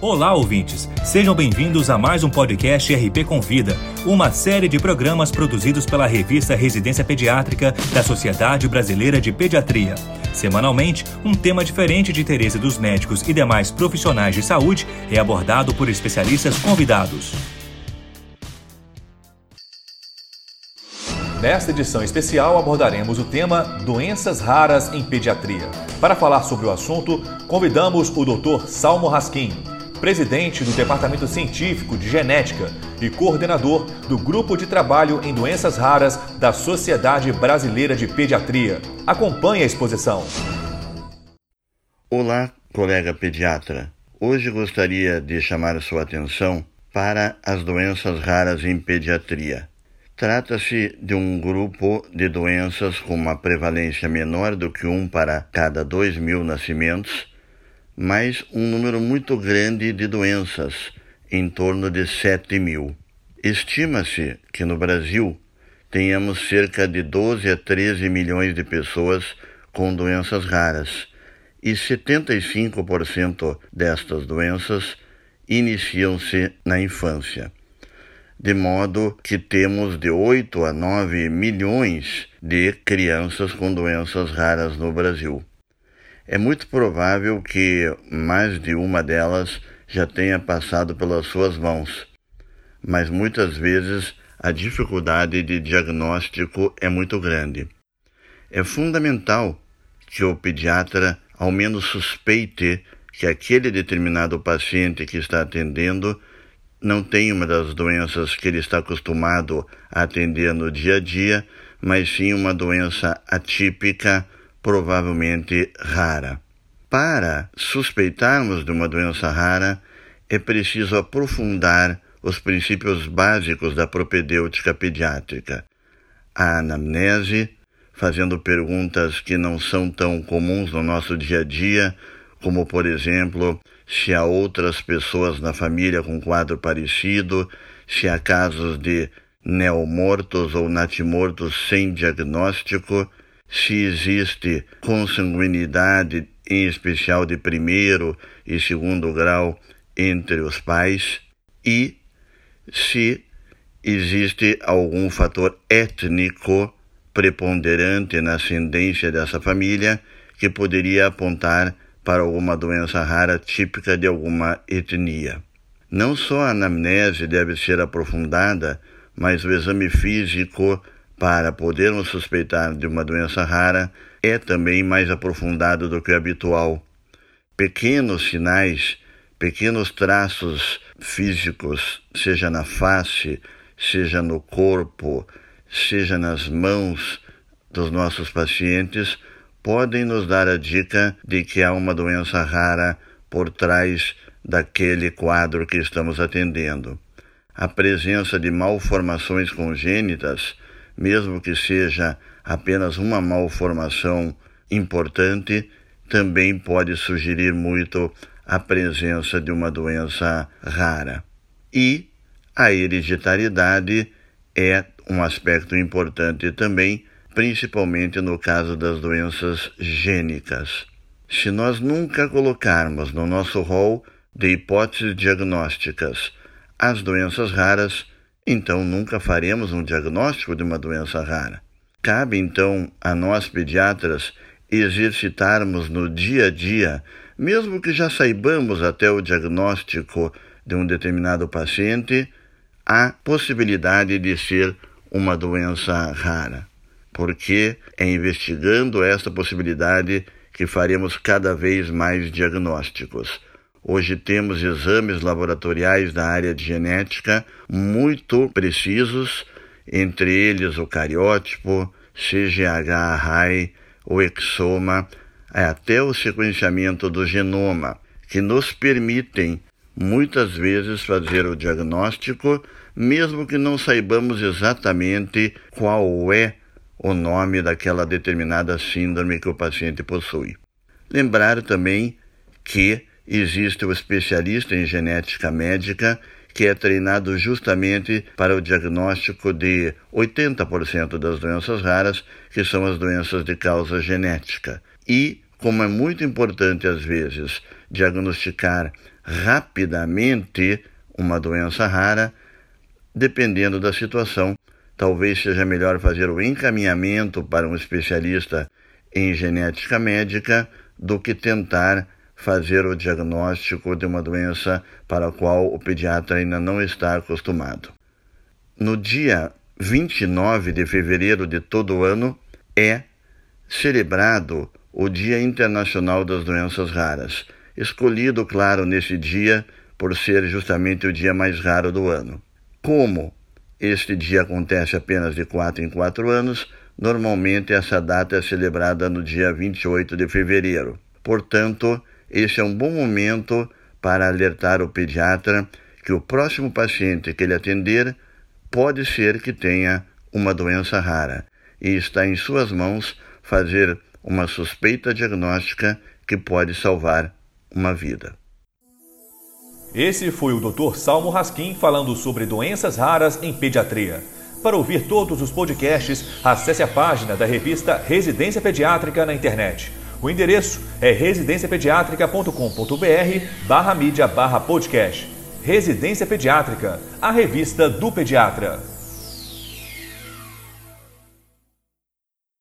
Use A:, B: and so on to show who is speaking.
A: Olá, ouvintes! Sejam bem-vindos a mais um podcast RP Convida, uma série de programas produzidos pela revista Residência Pediátrica da Sociedade Brasileira de Pediatria. Semanalmente, um tema diferente de interesse dos médicos e demais profissionais de saúde é abordado por especialistas convidados. Nesta edição especial abordaremos o tema Doenças Raras em Pediatria. Para falar sobre o assunto, convidamos o Dr. Salmo Raskin, presidente do Departamento Científico de Genética e coordenador do Grupo de Trabalho em Doenças Raras da Sociedade Brasileira de Pediatria. Acompanhe a exposição.
B: Olá, colega pediatra. Hoje gostaria de chamar sua atenção para as doenças raras em pediatria. Trata-se de um grupo de doenças com uma prevalência menor do que um para cada dois mil nascimentos mas um número muito grande de doenças, em torno de 7 mil. Estima-se que no Brasil tenhamos cerca de 12 a 13 milhões de pessoas com doenças raras e 75% destas doenças iniciam-se na infância. De modo que temos de 8 a 9 milhões de crianças com doenças raras no Brasil. É muito provável que mais de uma delas já tenha passado pelas suas mãos, mas muitas vezes a dificuldade de diagnóstico é muito grande. É fundamental que o pediatra ao menos suspeite que aquele determinado paciente que está atendendo não tem uma das doenças que ele está acostumado a atender no dia a dia, mas sim uma doença atípica provavelmente rara. Para suspeitarmos de uma doença rara, é preciso aprofundar os princípios básicos da propedêutica pediátrica. A anamnese, fazendo perguntas que não são tão comuns no nosso dia a dia, como, por exemplo, se há outras pessoas na família com quadro parecido, se há casos de neomortos ou natimortos sem diagnóstico, se existe consanguinidade, em especial de primeiro e segundo grau, entre os pais, e se existe algum fator étnico preponderante na ascendência dessa família que poderia apontar para alguma doença rara típica de alguma etnia. Não só a anamnese deve ser aprofundada, mas o exame físico para podermos suspeitar de uma doença rara é também mais aprofundado do que o habitual. Pequenos sinais, pequenos traços físicos, seja na face, seja no corpo, seja nas mãos dos nossos pacientes, podem nos dar a dica de que há uma doença rara por trás daquele quadro que estamos atendendo. A presença de malformações congênitas mesmo que seja apenas uma malformação importante, também pode sugerir muito a presença de uma doença rara. E a hereditariedade é um aspecto importante também, principalmente no caso das doenças gênicas. Se nós nunca colocarmos no nosso rol de hipóteses diagnósticas as doenças raras, então nunca faremos um diagnóstico de uma doença rara. Cabe então a nós pediatras exercitarmos no dia a dia, mesmo que já saibamos até o diagnóstico de um determinado paciente, a possibilidade de ser uma doença rara, porque é investigando esta possibilidade que faremos cada vez mais diagnósticos. Hoje temos exames laboratoriais da área de genética muito precisos, entre eles o cariótipo, CGH-RAI, o exoma, até o sequenciamento do genoma, que nos permitem muitas vezes fazer o diagnóstico, mesmo que não saibamos exatamente qual é o nome daquela determinada síndrome que o paciente possui. Lembrar também que existe o especialista em genética médica que é treinado justamente para o diagnóstico de 80% das doenças raras, que são as doenças de causa genética. E, como é muito importante às vezes diagnosticar rapidamente uma doença rara, dependendo da situação, talvez seja melhor fazer o encaminhamento para um especialista em genética médica do que tentar fazer o diagnóstico de uma doença para a qual o pediatra ainda não está acostumado. No dia 29 de fevereiro de todo ano é celebrado o Dia Internacional das Doenças Raras, escolhido, claro, nesse dia por ser justamente o dia mais raro do ano. Como este dia acontece apenas de quatro em quatro anos, normalmente essa data é celebrada no dia 28 de fevereiro. Portanto, esse é um bom momento para alertar o pediatra que o próximo paciente que ele atender pode ser que tenha uma doença rara e está em suas mãos fazer uma suspeita diagnóstica que pode salvar uma vida.
A: Esse foi o Dr. Salmo Raskin falando sobre doenças raras em pediatria. Para ouvir todos os podcasts, acesse a página da revista Residência Pediátrica na internet. O endereço é residenciapediatrica.com.br barra mídia barra podcast. Residência Pediátrica, a revista do pediatra.